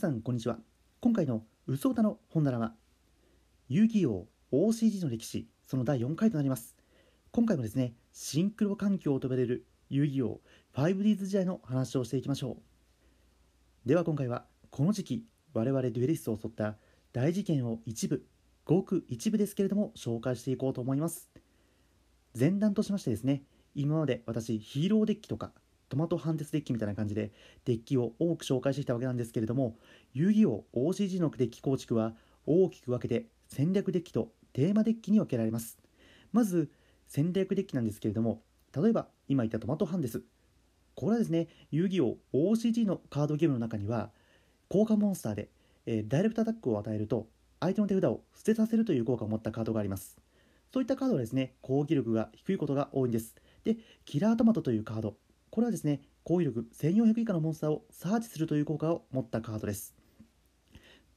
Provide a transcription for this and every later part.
さんこんにちは。今回の「うそ歌の本棚は遊戯王 OCG の歴史その第4回となります。今回もですねシンクロ環境を飛べれる遊戯王 5Ds 時代の話をしていきましょう。では今回はこの時期我々デュエリストを襲った大事件を一部ごく一部ですけれども紹介していこうと思います。前段としましてですね今まで私ヒーローデッキとかトマトハンデスデッキみたいな感じでデッキを多く紹介してきたわけなんですけれども遊戯王 OCG のデッキ構築は大きく分けて戦略デッキとテーマデッキに分けられます。まず戦略デッキなんですけれども例えば今言ったトマトハンデスこれはですね遊戯王 OCG のカードゲームの中には効果モンスターで、えー、ダイレクトアタックを与えると相手の手札を捨てさせるという効果を持ったカードがあります。そういったカードはですね攻撃力が低いことが多いんです。でキラートマトというカード。これはですね攻撃力1400以下のモンスターをサーチするという効果を持ったカードです。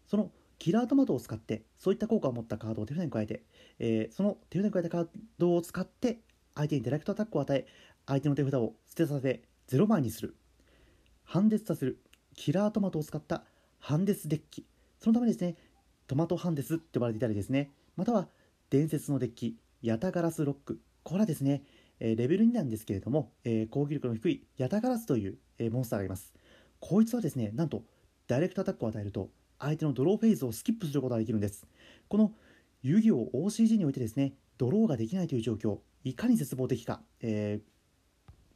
そのキラートマトを使ってそういった効果を持ったカードを手札に加えて、えー、その手札に加えたカードを使って相手にディレクトアタックを与え相手の手札を捨てさせ0枚にする。ハンデスさせる。キラートマトを使ったハンデスデッキ。そのためですねトマトハンデスと呼ばれていたりですね。または伝説のデッキ。ヤタガラスロック。これはですねえレベル2なんですけれども、え攻撃力の低いヤタガラスという、えモンスターがいます。こいつはですねなんとダイレクトアタックを与えると相手のドローフェーズをスキップすることができるんです。この遊戯王 OCG においてですねドローができないという状況いかに絶望的か、え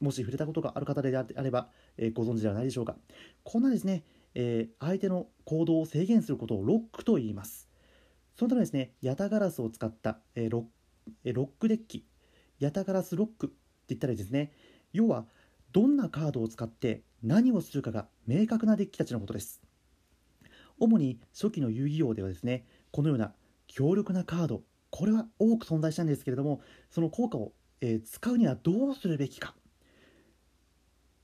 ー、もし触れたことがある方であれば、えー、ご存知ではないでしょうか。こんなですね、えー、相手の行動を制限することをロックと言います。そのためですねヤタガラスを使った、えロックデッキヤタガラスロックって言ったらいいですね。要はどんなカードを使って何をするかが明確なデッキたちのことです。主に初期の遊戯王ではですねこのような強力なカードこれは多く存在したんですけれどもその効果を、えー、使うにはどうするべきか。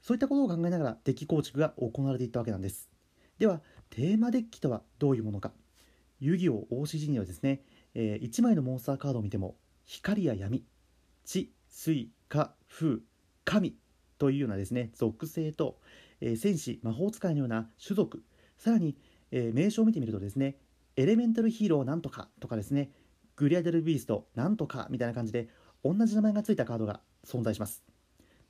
そういったことを考えながらデッキ構築が行われていったわけなんです。ではテーマデッキとはどういうものか。遊戯王 OCG にはですね、えー、1枚のモンスターカードを見ても光や闇地水火風神というようなですね属性と、えー、戦士魔法使いのような種族さらに、えー、名称を見てみるとですねエレメンタルヒーローなんとかとかですねグリアデルビーストなんとかみたいな感じで同じ名前がついたカードが存在します。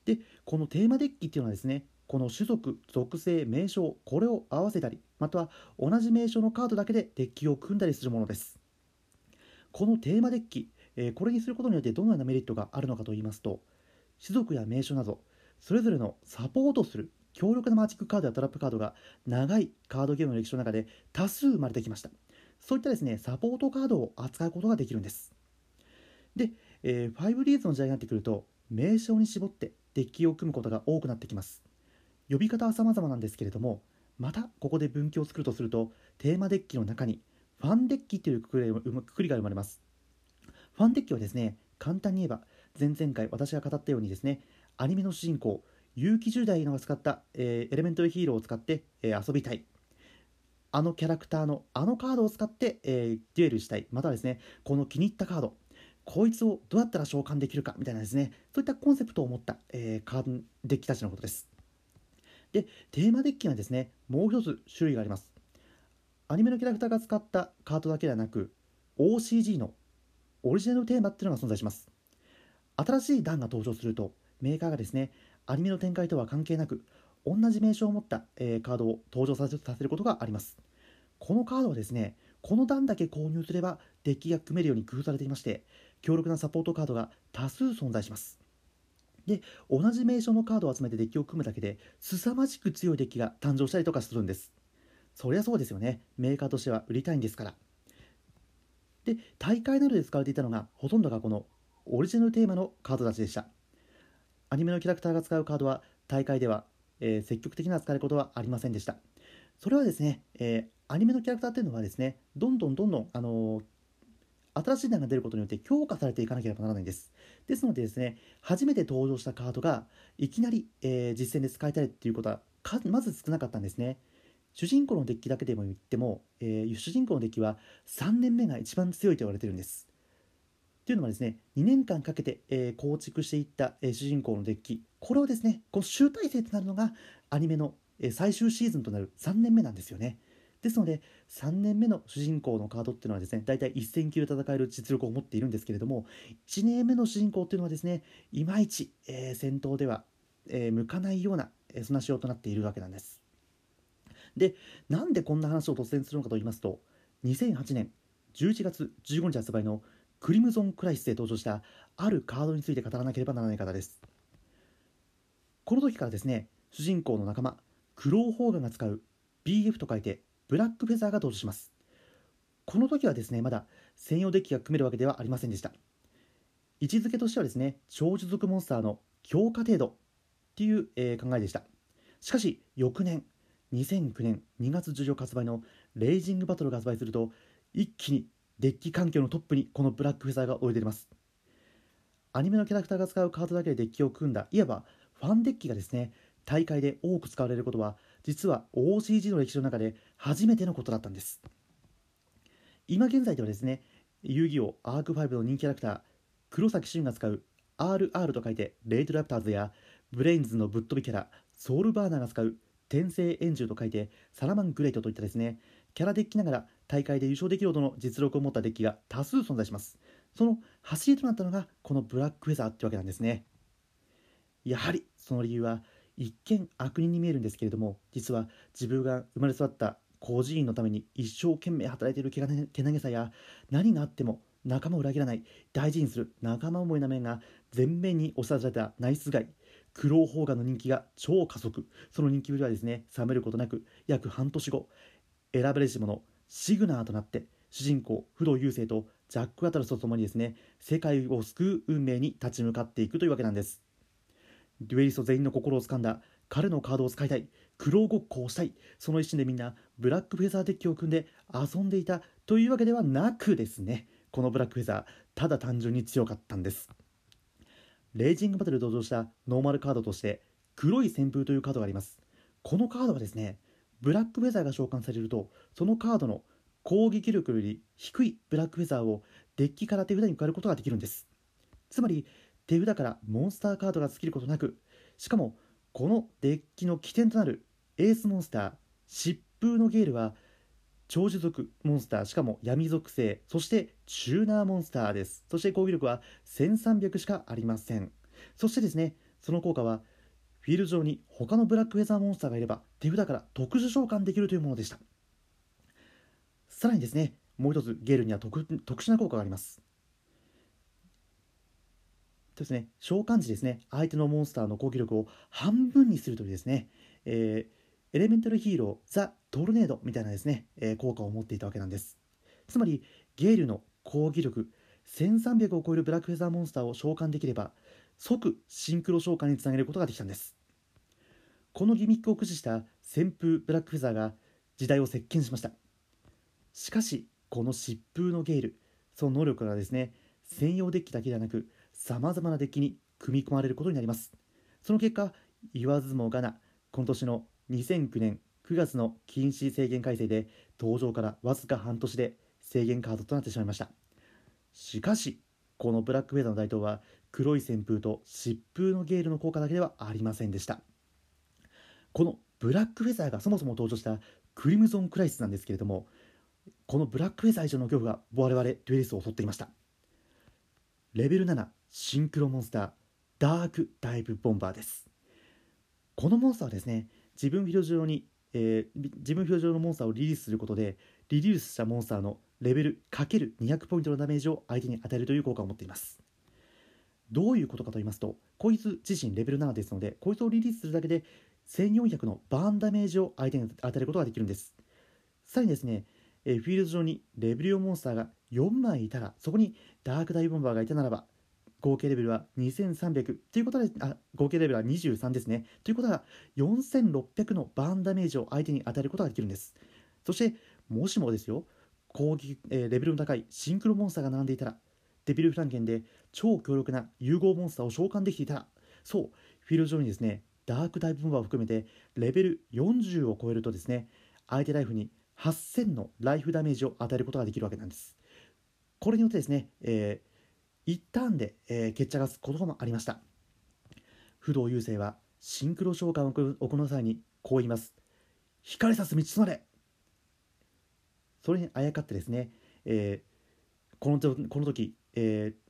でこのテーマデッキっていうのはですねこの種族属性名称これを合わせたりまたは同じ名称のカードだけでデッキを組んだりするものです。このテーマデッキえ、これにすることによってどのようなメリットがあるのかと言いますと種族や名所などそれぞれのサポートする強力なマジックカードやトラップカードが長いカードゲームの歴史の中で多数生まれてきました。そういったですねサポートカードを扱うことができるんです。で、えー、5リーズの時代になってくると名称に絞ってデッキを組むことが多くなってきます。呼び方は様々なんですけれどもまたここで分岐を作るとするとテーマデッキの中にファンデッキというくくりが生まれます。ファンデッキはですね簡単に言えば前々回私が語ったようにですねアニメの主人公結城10代のが使った、えー、エレメントヒーローを使って、えー、遊びたい。あのキャラクターのあのカードを使って、えー、デュエルしたい。またはですねこの気に入ったカード。こいつをどうやったら召喚できるかみたいなですねそういったコンセプトを持った、えー、カードデッキたちのことです。でテーマデッキはですねもう一つ種類があります。アニメのキャラクターが使ったカードだけではなく OCG のオリジナルテーマっていうのが存在します。新しい段が登場するとメーカーがですねアニメの展開とは関係なく同じ名称を持った、えー、カードを登場させることがあります。このカードはですねこの段だけ購入すればデッキが組めるように工夫されていまして強力なサポートカードが多数存在します。で同じ名称のカードを集めてデッキを組むだけで凄まじく強いデッキが誕生したりとかするんです。そりゃそうですよね。メーカーとしては売りたいんですから。で大会などで使われていたのがほとんどがこのオリジナルテーマのカードたちでした。アニメのキャラクターが使うカードは大会では、えー、積極的な使われることはありませんでした。それはですね、えー、アニメのキャラクターっていうのはですねどんどんどんどん、あのー、新しい段が出ることによって強化されていかなければならないんです。ですのでですね初めて登場したカードがいきなり、え、実戦で使えたりっていうことはまず少なかったんですね。主人公のデッキだけでも言っても、えー、主人公のデッキは3年目が一番強いと言われてるんです。というのはですね2年間かけて、えー、構築していった、えー、主人公のデッキ。これをですねこの集大成となるのがアニメの、えー、最終シーズンとなる3年目なんですよね。ですので3年目の主人公のカードっていうのはですね大体1000キロ戦える実力を持っているんですけれども1年目の主人公っていうのはですねいまいち、えー、戦闘では、えー、向かないような、えー、そんな仕様となっているわけなんです。でなんでこんな話を突然するのかと言いますと2008年11月15日発売のクリムゾンクライスで登場したあるカードについて語らなければならない方です。この時からですね主人公の仲間クローホーガンが使う BF と書いてブラックフェザーが登場します。この時はですねまだ専用デッキが組めるわけではありませんでした。位置づけとしてはですね超種族モンスターの強化程度っていう、えー、考えでした。しかし翌年2009年2月14日発売のレイジングバトルが発売すると一気にデッキ環境のトップにこのブラックフェザーが置いて出ます。アニメのキャラクターが使うカードだけでデッキを組んだいわばファンデッキがですね大会で多く使われることは実は OCG の歴史の中で初めてのことだったんです。今現在ではですね遊戯王アーク5の人気キャラクター黒咲隼が使う RR と書いてレイドラプターズや VRAINS のぶっ飛びキャラソウルバーナーが使う転生エンジュと書いてサラマングレイトといったですねキャラデッキながら大会で優勝できるほどの実力を持ったデッキが多数存在します。その走りとなったのがこのブラックフェザーってわけなんですね。やはりその理由は一見悪人に見えるんですけれども実は自分が生まれ育った孤児院のために一生懸命働いているけなげさや何があっても仲間を裏切らない大事にする仲間思いな面が前面に押し出されたナイスガイ。クローホーガンの人気が超加速。その人気ぶりはですね冷めることなく約半年後選ばれし者シグナーとなって主人公不動雄星とジャック・アタルスとともにですね世界を救う運命に立ち向かっていくというわけなんです。デュエリスト全員の心をつかんだ彼のカードを使いたい苦労ごっこをしたいその一心でみんなブラックフェザーデッキを組んで遊んでいたというわけではなくですねこのブラックフェザーただ単純に強かったんです。レイジングバトルで登場したノーマルカードとして黒い旋風というカードがあります。このカードはですねブラックフェザーが召喚されるとそのカードの攻撃力より低いブラックフェザーをデッキから手札に加えることができるんです。つまり手札からモンスターカードが尽きることなくしかもこのデッキの起点となるエースモンスター疾風のゲールは長寿族モンスターしかも闇属性そしてチューナーモンスターです。そして攻撃力は1300しかありません。そしてですねその効果はフィールド上に他のブラックウェザーモンスターがいれば手札から特殊召喚できるというものでした。さらにですねもう一つゲールには特殊な効果があります。ですね、召喚時ですね、相手のモンスターの攻撃力を半分にするというですね、えー、エレメンタルヒーロー、ザ・トルネードみたいなですね、え、効果を持っていたわけなんです。つまり、ゲールの攻撃力、1300を超えるブラックフェザーモンスターを召喚できれば、即シンクロ召喚につなげることができたんです。このギミックを駆使した旋風ブラックフェザーが時代を席巻しました。しかし、この疾風のゲール、その能力がですね、専用デッキだけではなく、さまざまなデッキに組み込まれることになりますその結果言わずもがな今年の2009年9月の禁止制限改正で登場からわずか半年で制限カードとなってしまいました。しかしこのブラックウェザーの台頭は黒い旋風と疾風のゲールの効果だけではありませんでした。このブラックフェザーがそもそも登場したクリムゾンクライスなんですけれどもこのブラックフェザー以上の恐怖が我々デュエリスを襲っていました。レベル7シンクロモンスターダークダイブボンバーです。このモンスターはですね自分フィールド上に、えー、自分フィールド上のモンスターをリリースすることでリリースしたモンスターのレベル ×200 ポイントのダメージを相手に与えるという効果を持っています。どういうことかと言いますとこいつ自身レベル7ですのでこいつをリリースするだけで1400のバーンダメージを相手に与えることができるんです。さらにですねえフィールド上にレベル4モンスターが4枚いたらそこにダークダイボンバーがいたならば合計レベルは2300ということであ合計レベルは23ですね。ということは4600のバーンダメージを相手に与えることができるんです。そしてもしもですよ攻撃、えー、レベルの高いシンクロモンスターが並んでいたらデビルフランケンで超強力な融合モンスターを召喚できていたらそうフィールド上にですねダークダイブボンバーを含めてレベル40を超えるとですね相手ライフに8000のライフダメージを与えることができるわけなんです。これによってですね、えー一旦で、えー、決着がつくこともありました。不動優勢はシンクロ召喚を行う際にこう言います。光さす道となれ。それにあやかってですね、えー、このこの時、えー、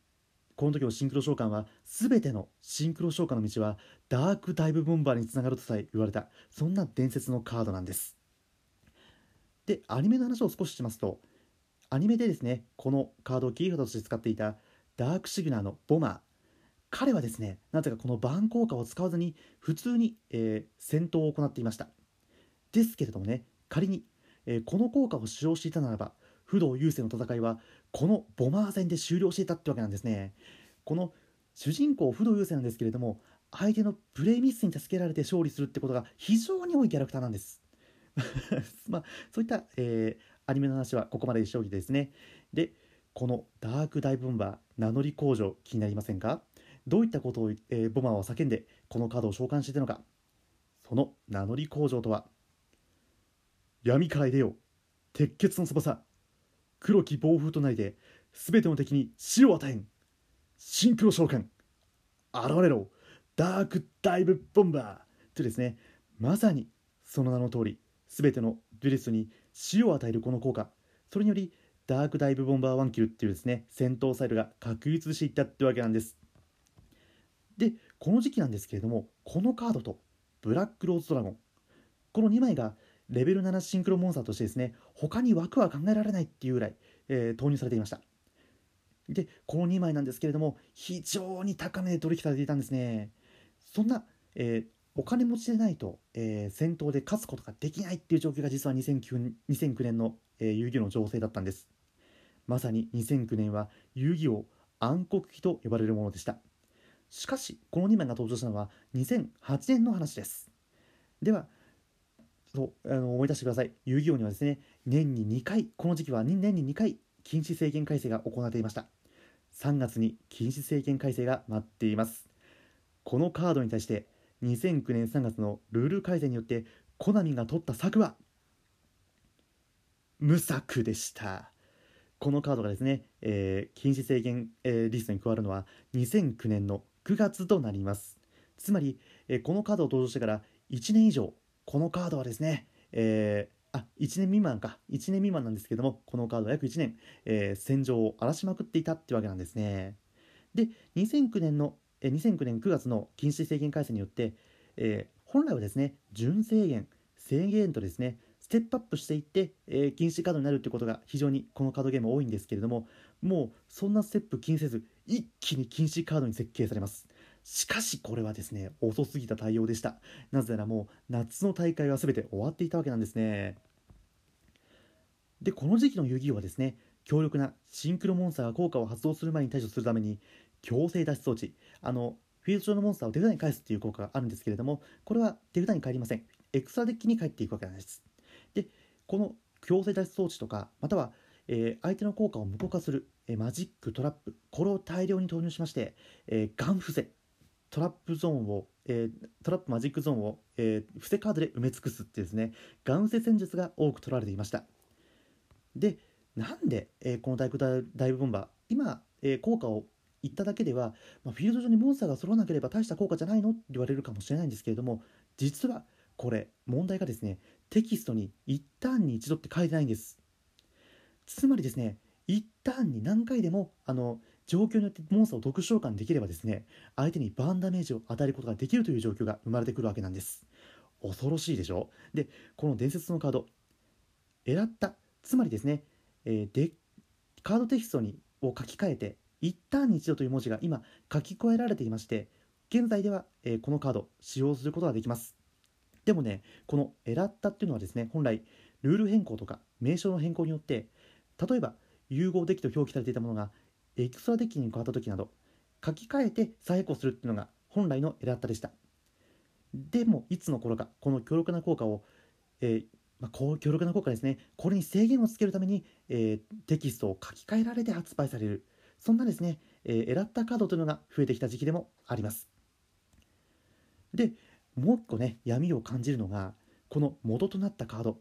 この時のシンクロ召喚は全てのシンクロ召喚の道はダークダイブボンバーにつながるとさえ言われた。そんな伝説のカードなんです。でアニメの話を少ししますとアニメでですねこのカードをキーカードとして使っていたダークシグナーのボマ。ー彼はですねなぜかこのバーン効果を使わずに普通に、えー、戦闘を行っていました。ですけれどもね仮に、えー、この効果を使用していたならば不動優勢の戦いはこのボマー戦で終了していたってわけなんですね。この主人公不動優勢なんですけれども相手のプレイミスに助けられて勝利するってことが非常に多いキャラクターなんです。まあそういった、えー、アニメの話はここまででしょうですね。でこのダークダイブンバー名乗り工場気になりませんか？どういったことを、えー、ボマーは叫んでこのカードを召喚していたのか？その名乗り工場とは闇から出よう鉄血の翼黒き暴風となりで全ての敵に死を与えんシンクロ召喚現れろダークダイブボンバーとですねまさにその名の通り全てのデュリストに死を与えるこの効果。それによりダークダイブボンバー1キルっていうですね戦闘スタイルが確立していったってわけなんです。でこの時期なんですけれどもこのカードとブラックローズドラゴン。この2枚がレベル7シンクロモンスターとしてですね他に枠は考えられないっていうぐらい、えー、投入されていました。でこの2枚なんですけれども非常に高値で取引されていたんですね。そんな、えー、お金持ちでないと、えー、戦闘で勝つことができないっていう状況が実は 2009, 2009年の、えー、遊戯の情勢だったんです。まさに2009年は遊戯王暗黒期と呼ばれるものでした。しかしこの2枚が登場したのは2008年の話です。ではそうあの思い出してください。遊戯王にはですね年に2回この時期は年に2回禁止制限改正が行われていました。3月に禁止制限改正が待っています。このカードに対して2009年3月のルール改正によってコナミが取った策は無策でした。このカードがですね、えー、禁止制限、えー、リストに加わるのは2009年の9月となります。つまり、えー、このカードを登場してから1年以上このカードはですね、えー、あ1年未満か。1年未満なんですけどもこのカードは約1年、えー、戦場を荒らしまくっていたってわけなんですね。で2009年の、えー、2009年9月の禁止制限改正によって、えー、本来はですね準制限制限とですねステップアップしていって、えー、禁止カードになるということが非常にこのカードゲーム多いんですけれどももうそんなステップ気にせず一気に禁止カードに設計されます。しかしこれはですね遅すぎた対応でした。なぜならもう夏の大会は全て終わっていたわけなんですね。でこの時期の遊戯王はですね強力なシンクロモンスターが効果を発動する前に対処するために強制脱出装置あのフィールド上のモンスターを手札に返すっていう効果があるんですけれどもこれは手札に返りません。エクストラデッキに返っていくわけなんです。でこの強制脱出装置とかまたはえー、相手の効果を無効化する、えー、マジックトラップこれを大量に投入しまして、えー、ガン伏せトラップゾーンを、え、トラップマジックゾーンを、えー、伏せカードで埋め尽くすっていうですねガン伏せ戦術が多く取られていました。でなんで、え、このダイクダイブボンバー今、え、効果を言っただけでは、まあ、フィールド上にモンスターが揃わなければ大した効果じゃないの？って言われるかもしれないんですけれども実はこれ問題がですねテキストに一旦に一度って書いてないんです。つまりですね一旦に何回でもあの状況によってモンスターを特殊召喚できればですね相手にバーンダメージを与えることができるという状況が生まれてくるわけなんです。恐ろしいでしょ？でこの伝説のカードエラッタつまりですね、えー、でカードテキストにを書き換えて一旦に一度という文字が今書き加えられていまして現在では、えー、このカード使用することができます。でもねこのエラッタっていうのはですね本来ルール変更とか名称の変更によって例えば融合デッキと表記されていたものがエクストラデッキに変わった時など書き換えて再エコするっていうのが本来のエラッタでした。でもいつの頃かこの強力な効果を、えーまあ、こう強力な効果ですねこれに制限をつけるために、えー、テキストを書き換えられて発売される。そんなですね、えー、エラッタカードというのが増えてきた時期でもあります。でもう一個ね闇を感じるのがこの元となったカード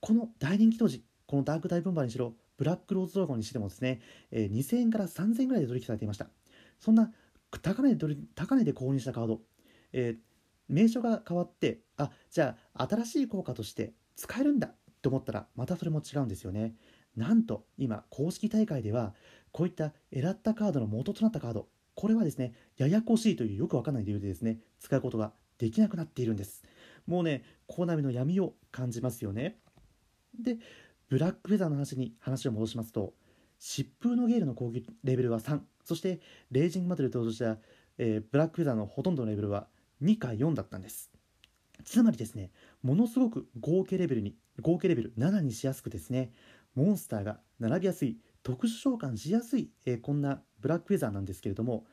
この大人気当時このダーク大分版にしろブラックローズドラゴンにしてもですね、え、2000円から3000円ぐらいで取引されていました。そんな高値で高値で購入したカード、えー、名称が変わって、あ、じゃあ新しい効果として使えるんだと思ったら、またそれも違うんですよね。なんと今公式大会ではこういった選ったカードの元となったカードこれはですねややこしいというよくわかんない理由でですね使うことができなくなっているんです。もうねコナミの闇を感じますよね。でブラックフェザーの話に話を戻しますと疾風のゲールの攻撃レベルは3そしてレイジングバトルで登場した、えー、ブラックフェザーのほとんどのレベルは2か4だったんです。つまりですねものすごく合計レベルに合計レベル7にしやすくですねモンスターが並びやすい特殊召喚しやすい、えー、こんなブラックフェザーなんですけれども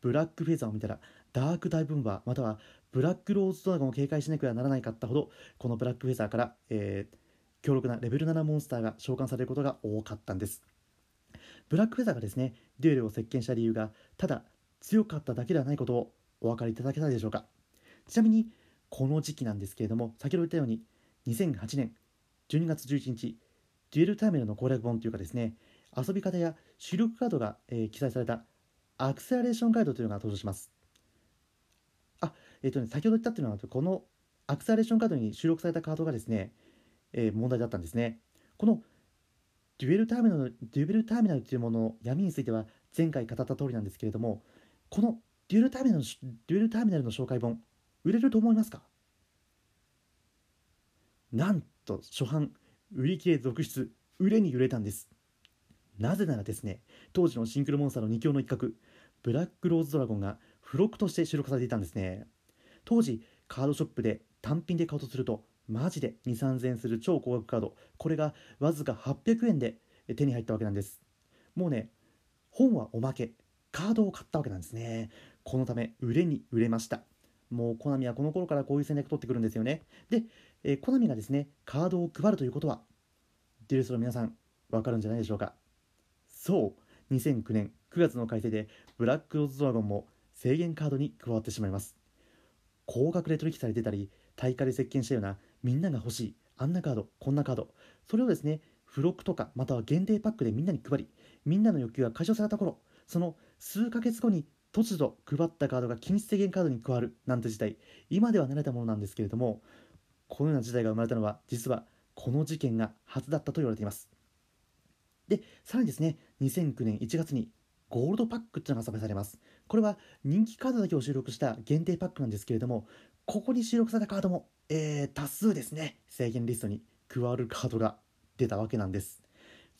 ブラックフェザーを見たらダークダイブンバーまたはブラックローズドラゴンを警戒しなければならないかったほどこのブラックフェザーから、えー、強力なレベル7モンスターが召喚されることが多かったんです。ブラックフェザーがですねデュエルを席巻した理由がただ強かっただけではないことをお分かりいただけたでしょうか。ちなみにこの時期なんですけれども先ほど言ったように2008年12月11日デュエルターミナルの攻略本というかですね遊び方や主力カードが、えー、記載されたアクセラレーションガイドというのが登場します。えっ、ー、とね先ほど言ったっていうのはこのアクセレーションカードに収録されたカードがですね、えー、問題だったんですね。このデュエルターミナルデュエルターミナルというものの闇については前回語った通りなんですけれどもこのデュエルターミナルのデュエルターミナルの紹介本売れると思いますか？なんと初版売り切れ続出売れに売れたんです。なぜならですね当時のシンクロモンスターの2強の一角ブラックローズドラゴンが付録として収録されていたんですね。当時カードショップで単品で買おうとするとマジで2 3 0 0円する超高額カードこれがわずか800円で手に入ったわけなんです。もうね本はおまけカードを買ったわけなんですね。このため売れに売れました。もうコナミはこの頃からこういう戦略取ってくるんですよね。で、えー、コナミがですねカードを配るということはデュルスの皆さんわかるんじゃないでしょうか。そう2009年9月の改正でブラックローズドラゴンも制限カードに加わってしまいます。高額で取引されてたり対価で接見したようなみんなが欲しいあんなカードこんなカード。それをですね付録とかまたは限定パックでみんなに配りみんなの欲求が解消された頃その数ヶ月後に突如配ったカードが禁止制限カードに加わるなんて事態。今では慣れたものなんですけれどもこのような事態が生まれたのは実はこの事件が初だったと言われています。でさらにですね2009年1月にゴールドパックっていうのが発売されます。これは人気カードだけを収録した限定パックなんですけれどもここに収録されたカードも、えー、多数ですね。制限リストに加わるカードが出たわけなんです。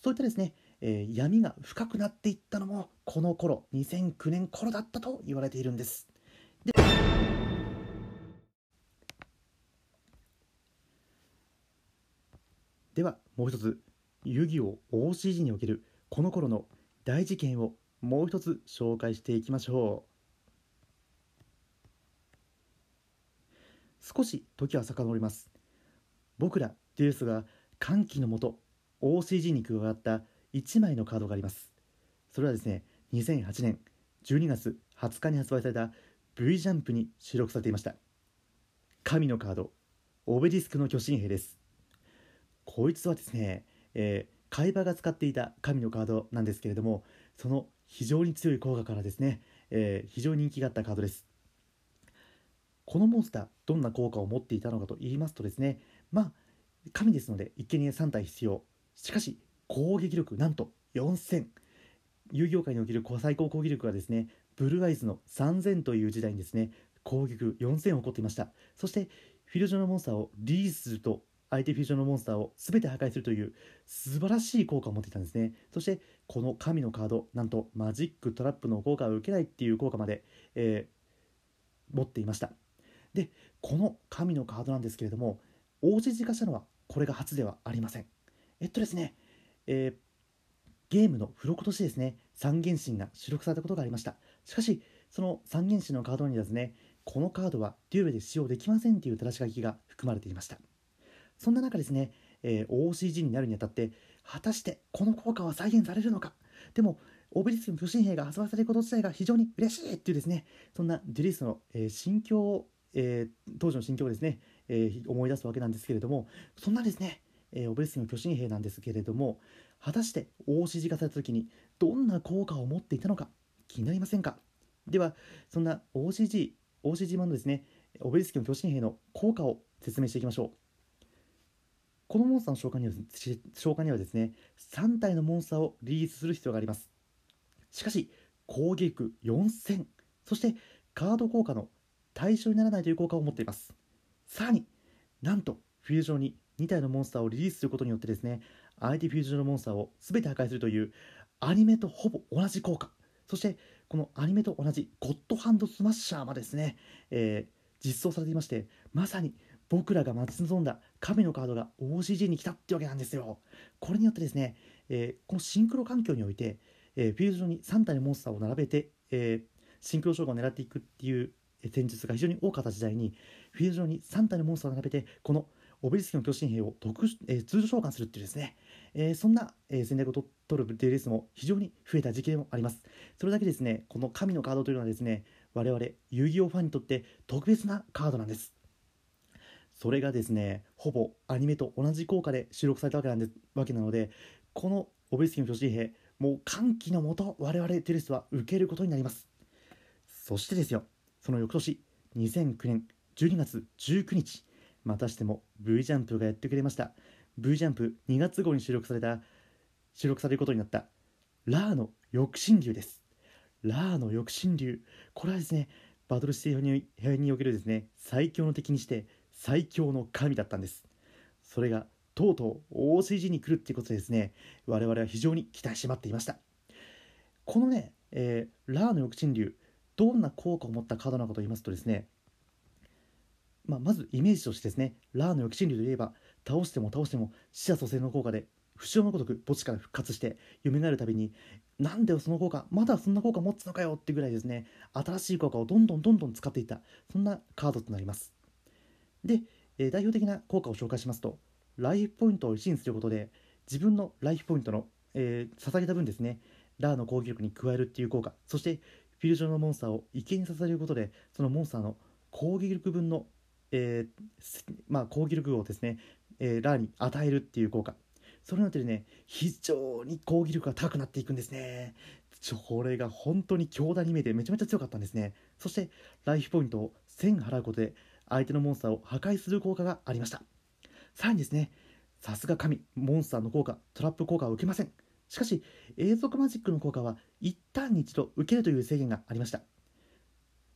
そういったですね、えー、闇が深くなっていったのもこの頃2009年頃だったと言われているんです。でではもう一つ遊戯王 OCG におけるこの頃の大事件をもう一つ紹介していきましょう。少し時は遡ります。僕らデュースが歓喜のもと OCG に加わった1枚のカードがあります。それはですね2008年12月20日に発売された V ジャンプに収録されていました。神のカードオベリスクの巨神兵です。こいつはですね、えー、海馬が使っていた神のカードなんですけれどもその非常に強い効果からですね、えー、非常に人気があったカードです。このモンスターどんな効果を持っていたのかと言いますとですねまあ神ですので一見に3体必要。しかし攻撃力なんと4000遊戯王界における最高攻撃力がですねブルーアイズの3000という時代にですね攻撃力4000を起こっていました。そしてフィルジョのモンスターをリリースすると相手フュージョンのモンスターを全て破壊するという素晴らしい効果を持っていたんですね。そしてこの神のカードなんとマジックトラップの効果を受けないっていう効果まで、えー、持っていました。でこの神のカードなんですけれども大地化したのはこれが初ではありません。えっとですね、えー、ゲームの付録としてですね三原神が収録されたことがありました。しかしその三原神のカードにですねこのカードはデュエルで使用できませんという正し書きが含まれていました。そんな中ですね、えー、OCG になるにあたって果たしてこの効果は再現されるのか？でもオベリスクの巨神兵が発売されること自体が非常に嬉しいっていうですねそんなデュリスの、えー、心境を、えー、当時の心境をですね、えー、思い出すわけなんですけれどもそんなですね、えー、オベリスクの巨神兵なんですけれども果たして OCG 化された時にどんな効果を持っていたのか気になりませんか？ではそんな OCG OCG 版のですねオベリスクの巨神兵の効果を説明していきましょう。このモンスターの召喚には召喚にはですね3体のモンスターをリリースする必要があります。しかし攻撃力4000そしてカード効果の対象にならないという効果を持っています。さらになんとフィールド上に2体のモンスターをリリースすることによってですね相手フィールド上のモンスターを全て破壊するというアニメとほぼ同じ効果。そしてこのアニメと同じゴッドハンドスマッシャーもですね、えー、実装されていましてまさに僕らが待ち望んだ神のカードが OCG に来たってわけなんですよ。これによってですね、えー、このシンクロ環境において、えー、フィールド上に3体のモンスターを並べて、えシンクロ召喚を狙っていくっていう戦術が非常に多かった時代にフィールド上に3体のモンスターを並べてこのオベリスキの巨神兵を特、えー、通常召喚するっていうですね、えー、そんな、えー、戦略を取るデレースも非常に増えた時期でもあります。それだけですねこの神のカードというのはですね我々遊戯王ファンにとって特別なカードなんです。それがですねほぼアニメと同じ効果で収録されたわけなんでわけなのでこのオベリスキの巨神兵もう歓喜のもと我々テレスは受けることになります。そしてですよその翌年2009年12月19日またしても V ジャンプがやってくれました。V ジャンプ2月号に収録された収録されることになったラーの抑止流です。ラーの抑止流これはですねバトルシティ編におけるですね最強の敵にして最強の神だったんです。それがとうとう OCG に来るっていうことでですね我々は非常に期待して待っていました。このね、えー、ラーの抑止流どんな効果を持ったカードなのかと言いますとですねまあ、まずイメージとしてですねラーの抑止流といえば倒しても倒しても死者蘇生の効果で不死のごとく墓地から復活して蘇るたびになんでその効果まだそんな効果持つのかよってぐらいですね新しい効果をどんどんどんどん使っていったそんなカードとなります。で、えー、代表的な効果を紹介しますとライフポイントを1にすることで自分のライフポイントの、えー、捧げた分ですねラーの攻撃力に加えるっていう効果そしてフィールドのモンスターを生贄にさせることでそのモンスターの攻撃力分のえー、まあ、攻撃力をですね、えー、ラーに与えるっていう効果。それによってね非常に攻撃力が高くなっていくんですね。これが本当に強打に見えてめちゃめちゃ強かったんですね。そしてライフポイントを1000払うことで相手のモンスターを破壊する効果がありました。さらにですねさすが神モンスターの効果トラップ効果は受けません。しかし永続マジックの効果は一旦に一度受けるという制限がありました。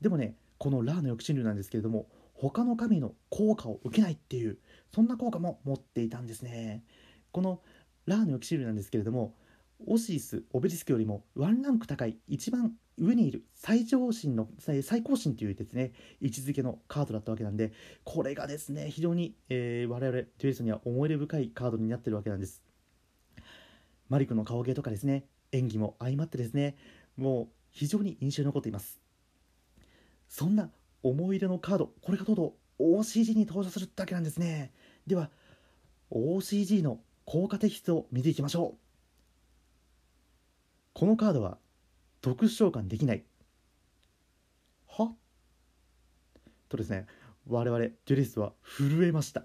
でもねこのラーの抑止流なんですけれども他の神の効果を受けないっていうそんな効果も持っていたんですね。このラーの抑止流なんですけれどもオシリスオベリスクよりもワンランク高い一番上にいる最上神の最高神というですね位置づけのカードだったわけなんでこれがですね非常に、えー、我々デュエリストには思い出深いカードになってるわけなんです。マリクの顔芸とかですね演技も相まってですねもう非常に印象に残っています。そんな思い入れのカードこれがとうとう OCG に登場するだけなんですね。では OCG の効果摘出を見ていきましょう。このカードは特殊召喚できない。は？とですね我々デュリスは震えました。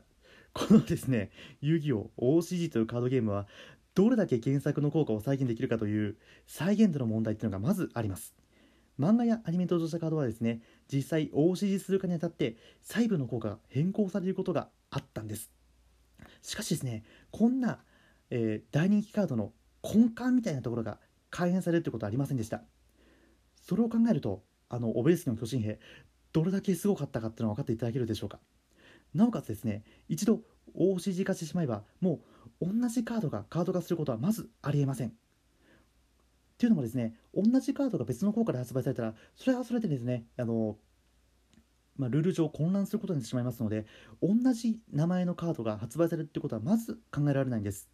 このですね遊戯王 OCG というカードゲームはどれだけ原作の効果を再現できるかという再現度の問題っていうのがまずあります。漫画やアニメ登場したカードはですね実際大指示するかにあたって細部の効果が変更されることがあったんです。しかしですねこんな、えー、大人気カードの根幹みたいなところが改変されるってことはありませんでした。それを考えるとあのオベリスキの巨神兵どれだけすごかったかっていうのは分かっていただけるでしょうか。なおかつですね一度大指示化してしまえばもう同じカードがカード化することはまずありえません。っていうのもですね同じカードが別の効果で発売されたらそれはそれでですねあのまあ、ルール上混乱することになってしまいますので同じ名前のカードが発売されるってことはまず考えられないんです。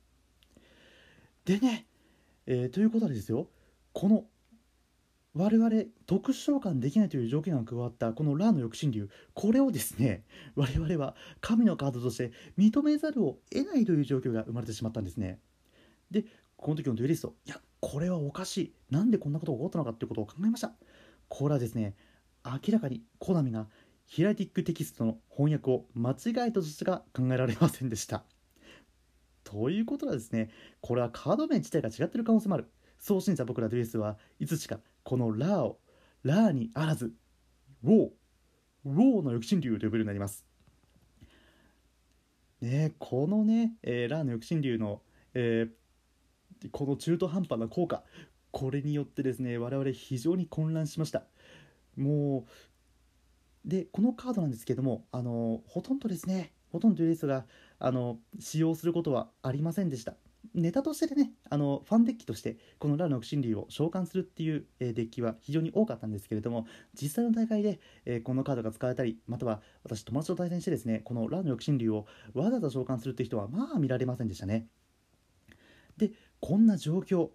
でね、えー、ということでですよこの我々特殊召喚できないという条件が加わったこのラーの抑止流これをですね我々は神のカードとして認めざるを得ないという状況が生まれてしまったんですね。でこの時のデュエリストいやこれはおかしい。なんでこんなことが起こったのかっていうことを考えました。これはですね明らかにコナミがヒラティックテキストの翻訳を間違えたとしか考えられませんでした。ということはですねこれはカード名自体が違ってる可能性もある。そう信じた僕らデュエスはいつしかこのラーをラーにあらずウォーウォーの抑止流と呼べるようになります。ねこのね、えー、ラーの抑止流の、えー、この中途半端な効果これによってですね我々非常に混乱しました。もうでこのカードなんですけどもあのほとんどですねほとんどレースがあの使用することはありませんでした。ネタとしてでねあのファンデッキとしてこのラルの心理を召喚するっていう、デッキは非常に多かったんですけれども実際の大会で、えー、このカードが使われたりまたは私友達と対戦してですねこのラルの抑心流をわざわざ召喚するっていう人はまあ見られませんでしたね。でこんな状況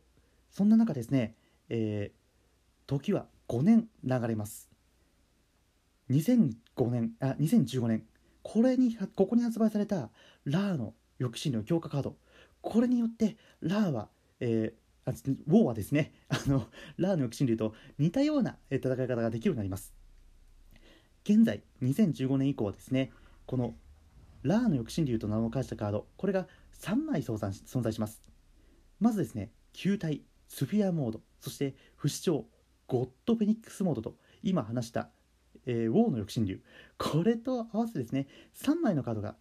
そんな中ですね、えー、時は5年流れます。2005年あ2015年。これにここに発売されたラーの抑止の強化カード。これによってラーは、えー、あウォーはですね あのラーの抑止流と似たような戦い方ができるようになります。現在2015年以降はですねこのラーの抑止流と名を返したカードこれが3枚存在します。まずですね球体スフィアモードそして不死鳥ゴッドフェニックスモードと今話した、えー、ウォーの抑止流これと合わせてですね3枚のカードが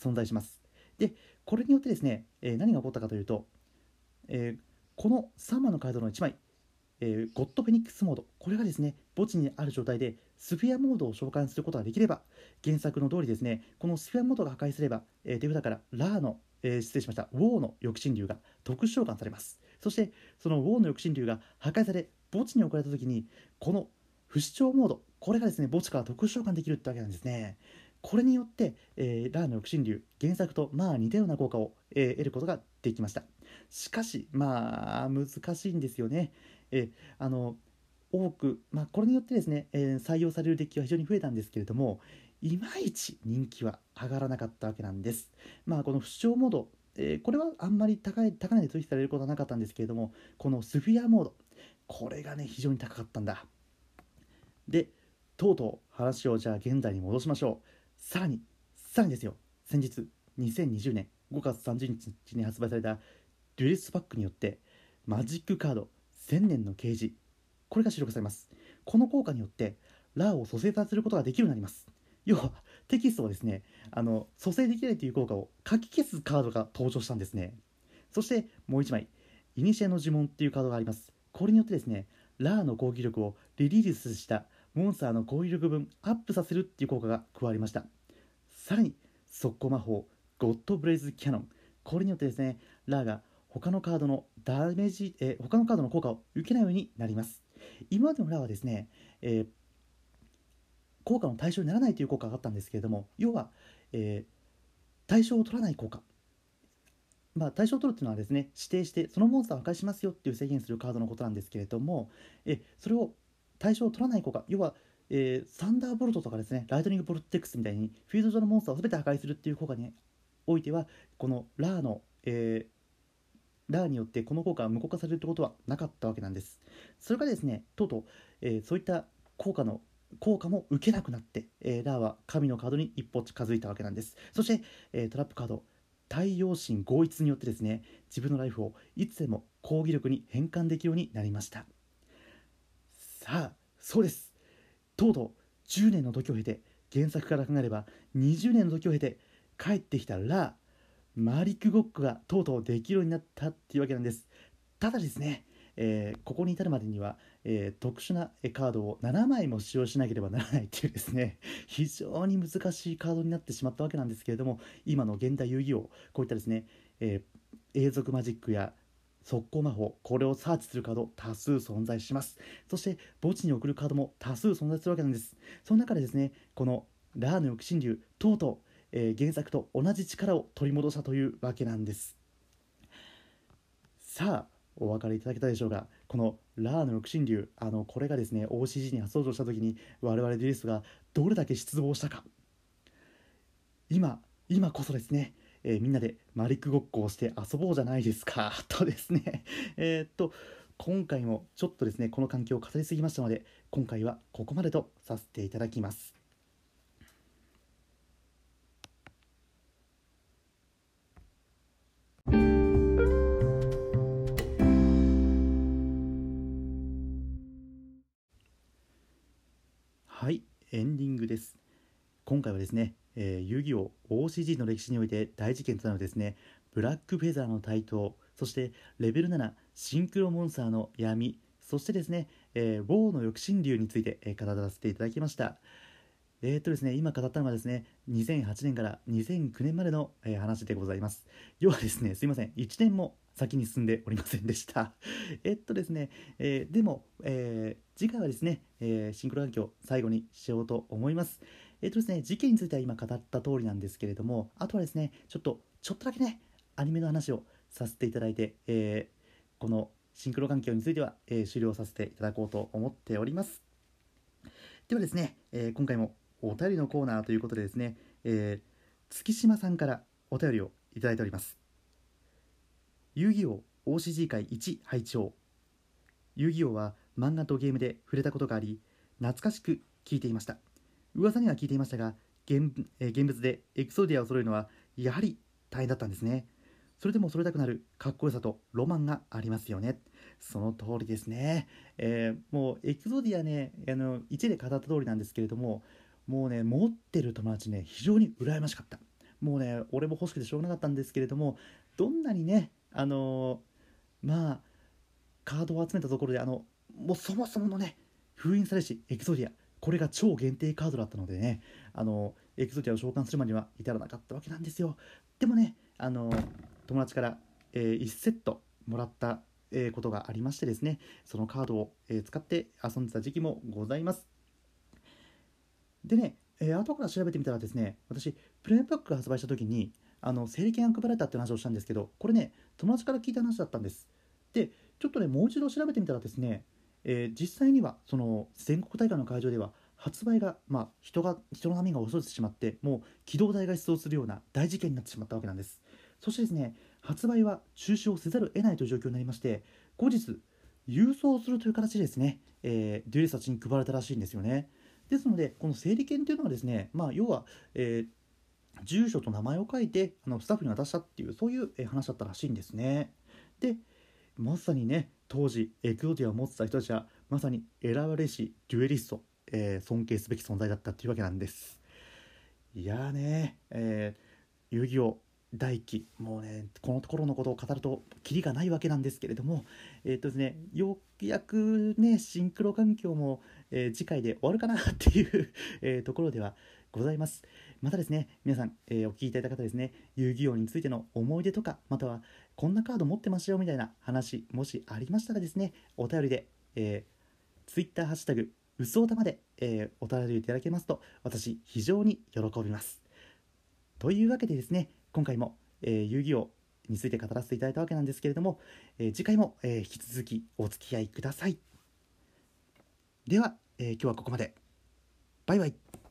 存在します。でこれによってですね、えー、何が起こったかというと、えー、この3枚のカードの1枚、え、ゴッドフェニックスモード。これがですね墓地にある状態でスフィアモードを召喚することができれば原作の通りですねこのスフィアモードが破壊すれば、え、手札からラーの、え、失礼しましたウォーの抑止流が特殊召喚されます。そしてそのウォーの抑止流が破壊され墓地に置かれた時にこの不死鳥モードこれがですね墓地から特殊召喚できるってわけなんですね。これによって、えー、ラーの抑止流原作とまあ似たような効果を、えー、得ることができました。しかしまあ難しいんですよね、えー、あの多く、まあ、これによってですね、え採用されるデッキは非常に増えたんですけれどもいまいち人気は上がらなかったわけなんです。まあこの不死鳥モードえ、これはあんまり高い高値で取引されることはなかったんですけれどもこのスフィアモードこれがね非常に高かったんだ。でとうとう話をじゃあ現在に戻しましょう。さらにさらにですよ。先日2020年5月30日に発売されたデュエリスパックによってマジックカード1000年の啓示これが収録されます。この効果によってラーを蘇生させることができるようになります。要はテキストをですねあの蘇生できないという効果を書き消すカードが登場したんですね。そしてもう1枚イニシエの呪文っていうカードがあります。これによってですねラーの攻撃力をリリースしたモンスターの攻撃力分アップさせるっていう効果が加わりました。さらに速攻魔法ゴッドブレイズキャノン。これによってですねラーが他のカードのダメージ、え、他のカードの効果を受けないようになります。今までのラーはですね、えー、効果の対象にならないという効果があったんですけれども要は、えー、対象を取らない効果。まあ、対象を取るっていうのはですね指定してそのモンスターを破壊しますよっていう制限するカードのことなんですけれどもえそれを対象を取らない効果要は、えー、サンダーボルトとかですねライトニングボルテックスみたいにフィールド上のモンスターを全て破壊するっていう効果においてはこのラーの、えー、ラーによってこの効果が無効化されるってことはなかったわけなんです。それがですねとうとう、えー、そういった効果の効果も受けなくなって、えー、ラーは神のカードに一歩近づいたわけなんです。そして、えー、トラップカード太陽神合一によってですね自分のライフをいつでも攻撃力に変換できるようになりました。さあそうです。とうとう10年の時を経て原作から考えれば20年の時を経て帰ってきたらマリックゴックがとうとうできるようになったっていうわけなんです。ただですね、えー、ここに至るまでには、えー、特殊なカードを7枚も使用しなければならないっていうですね非常に難しいカードになってしまったわけなんですけれども今の現代遊戯王こういったですね、えー、永続マジックや速攻魔法これをサーチするカード多数存在します。そして墓地に送るカードも多数存在するわけなんです。その中でですねこのラーの抑止流とうとう、えー、原作と同じ力を取り戻したというわけなんです。さあお分かりいただけたでしょうか。このラーの抑止流あのこれがですね OCG に初登場した時に我々デュエスがどれだけ失望したか。今今こそですねえー、みんなでマリックごっこをして遊ぼうじゃないですか。とですね。えっと今回もちょっとですねこの環境を語りすぎましたので今回はここまでとさせていただきます。はいエンディングです。今回はですねえー、遊戯王 OCG の歴史において大事件となるですねブラックフェザーの台頭そしてレベル7シンクロモンスターの闇そしてですね、えー、ウォーの抑止流について、えー、語らせていただきましたえー、っとですね、今語ったのはですね、2008年から2009年までの、えー、話でございます。要はですね、すいません、1年も先に進んでおりませんでした。えっとですね、えー、でも、えー、次回はですね、えー、シンクロ環境最後にしようと思います。えっとですね、事件については今語った通りなんですけれども、あとはですね、ちょっと、ちょっとだけね、アニメの話をさせていただいて、えこのシンクロ環境については、え終了させていただこうと思っております。ではですね、え今回もお便りのコーナーということでですね、えー、月島さんからお便りをいただいております。遊戯王 OCG 会1拝聴遊戯王は漫画とゲームで触れたことがあり、懐かしく聞いていました。噂には聞いていましたが、現,、え、現物でエクソディアを揃えるのはやはり大変だったんですね。それでも揃えたくなるかっこよさとロマンがありますよね。その通りですね。えー、もうエクソディアね、あの1で語った通りなんですけれども、もうね持ってる友達ね非常に羨ましかったもうね俺も欲しくてしょうがなかったんですけれどもどんなにねあのー、まあカードを集めたところであのもうそもそものね封印されしエキゾディアこれが超限定カードだったのでねあのエキゾディアを召喚するまでは至らなかったわけなんですよ。でもねあの友達から、えー、1セットもらったえことがありましてですねそのカードを、え使って遊んでた時期もございます。でね、えー、後から調べてみたらですね私プレイパックが発売した時にあの整理券が配られたって話をしたんですけどこれね友達から聞いた話だったんです。でちょっとねもう一度調べてみたらですね、えー、実際にはその全国大会の会場では発売が、まあ、人が人の波が遅れてしまってもう機動隊が出動するような大事件になってしまったわけなんです。そしてですね発売は中止をせざるを得ないという状況になりまして後日郵送するという形でですね、えー、デュエリスたちに配られたらしいんですよね。ですのでこの整理券というのはですね、まあ、要は、えー、住所と名前を書いてあのスタッフに渡したっていうそういう、話だったらしいんですね。でまさにね当時エクオディアを持ってた人たちはまさに選ばれしデュエリスト、えー、尊敬すべき存在だったっていうわけなんです。いやーね、えー、遊戯王大輝もうねこのところのことを語るとキリがないわけなんですけれどもえっ、とですねようやくねシンクロ環境も、えー、次回で終わるかなっていう えー、ところではございます。またですね皆さん、えお聞きいただいた方ですね遊戯王についての思い出とかまたはこんなカード持ってましたよみたいな話もしありましたらですねお便りで、えー、Twitter ハッシュタグうそおたまで、えお便りいただけますと私非常に喜びます。というわけでですね今回も、えー、遊戯王について語らせていただいたわけなんですけれども、えー、次回も、えー、引き続きお付き合いください。では、え今日はここまで。バイバイ。